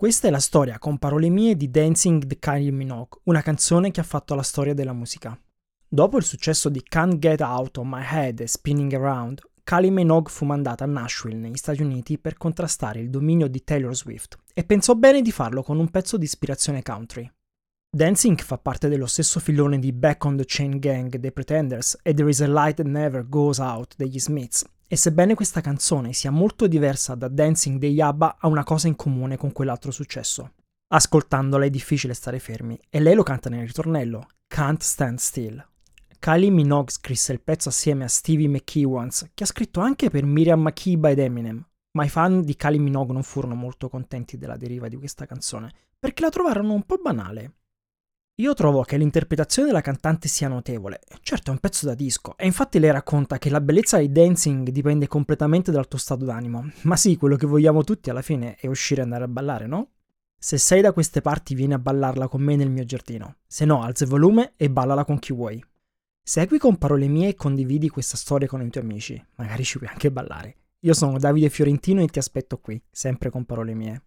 Questa è la storia, con parole mie, di Dancing the Kylie Minogue, una canzone che ha fatto la storia della musica. Dopo il successo di Can't Get Out of My Head e Spinning Around, Kylie Minogue fu mandata a Nashville, negli Stati Uniti, per contrastare il dominio di Taylor Swift e pensò bene di farlo con un pezzo di ispirazione country. Dancing fa parte dello stesso filone di Back on the Chain Gang dei Pretenders e There is a Light That Never Goes Out degli Smiths, e sebbene questa canzone sia molto diversa da Dancing degli ABBA, ha una cosa in comune con quell'altro successo. Ascoltandola è difficile stare fermi, e lei lo canta nel ritornello, Can't Stand Still. Kylie Minogue scrisse il pezzo assieme a Stevie McKeown, che ha scritto anche per Miriam Makeba ed Eminem, ma i fan di Kylie Minogue non furono molto contenti della deriva di questa canzone, perché la trovarono un po' banale. Io trovo che l'interpretazione della cantante sia notevole. Certo, è un pezzo da disco, e infatti lei racconta che la bellezza di dancing dipende completamente dal tuo stato d'animo. Ma sì, quello che vogliamo tutti alla fine è uscire e andare a ballare, no? Se sei da queste parti, vieni a ballarla con me nel mio giardino. Se no, alza il volume e ballala con chi vuoi. Segui con parole mie e condividi questa storia con i tuoi amici. Magari ci puoi anche ballare. Io sono Davide Fiorentino e ti aspetto qui, sempre con parole mie.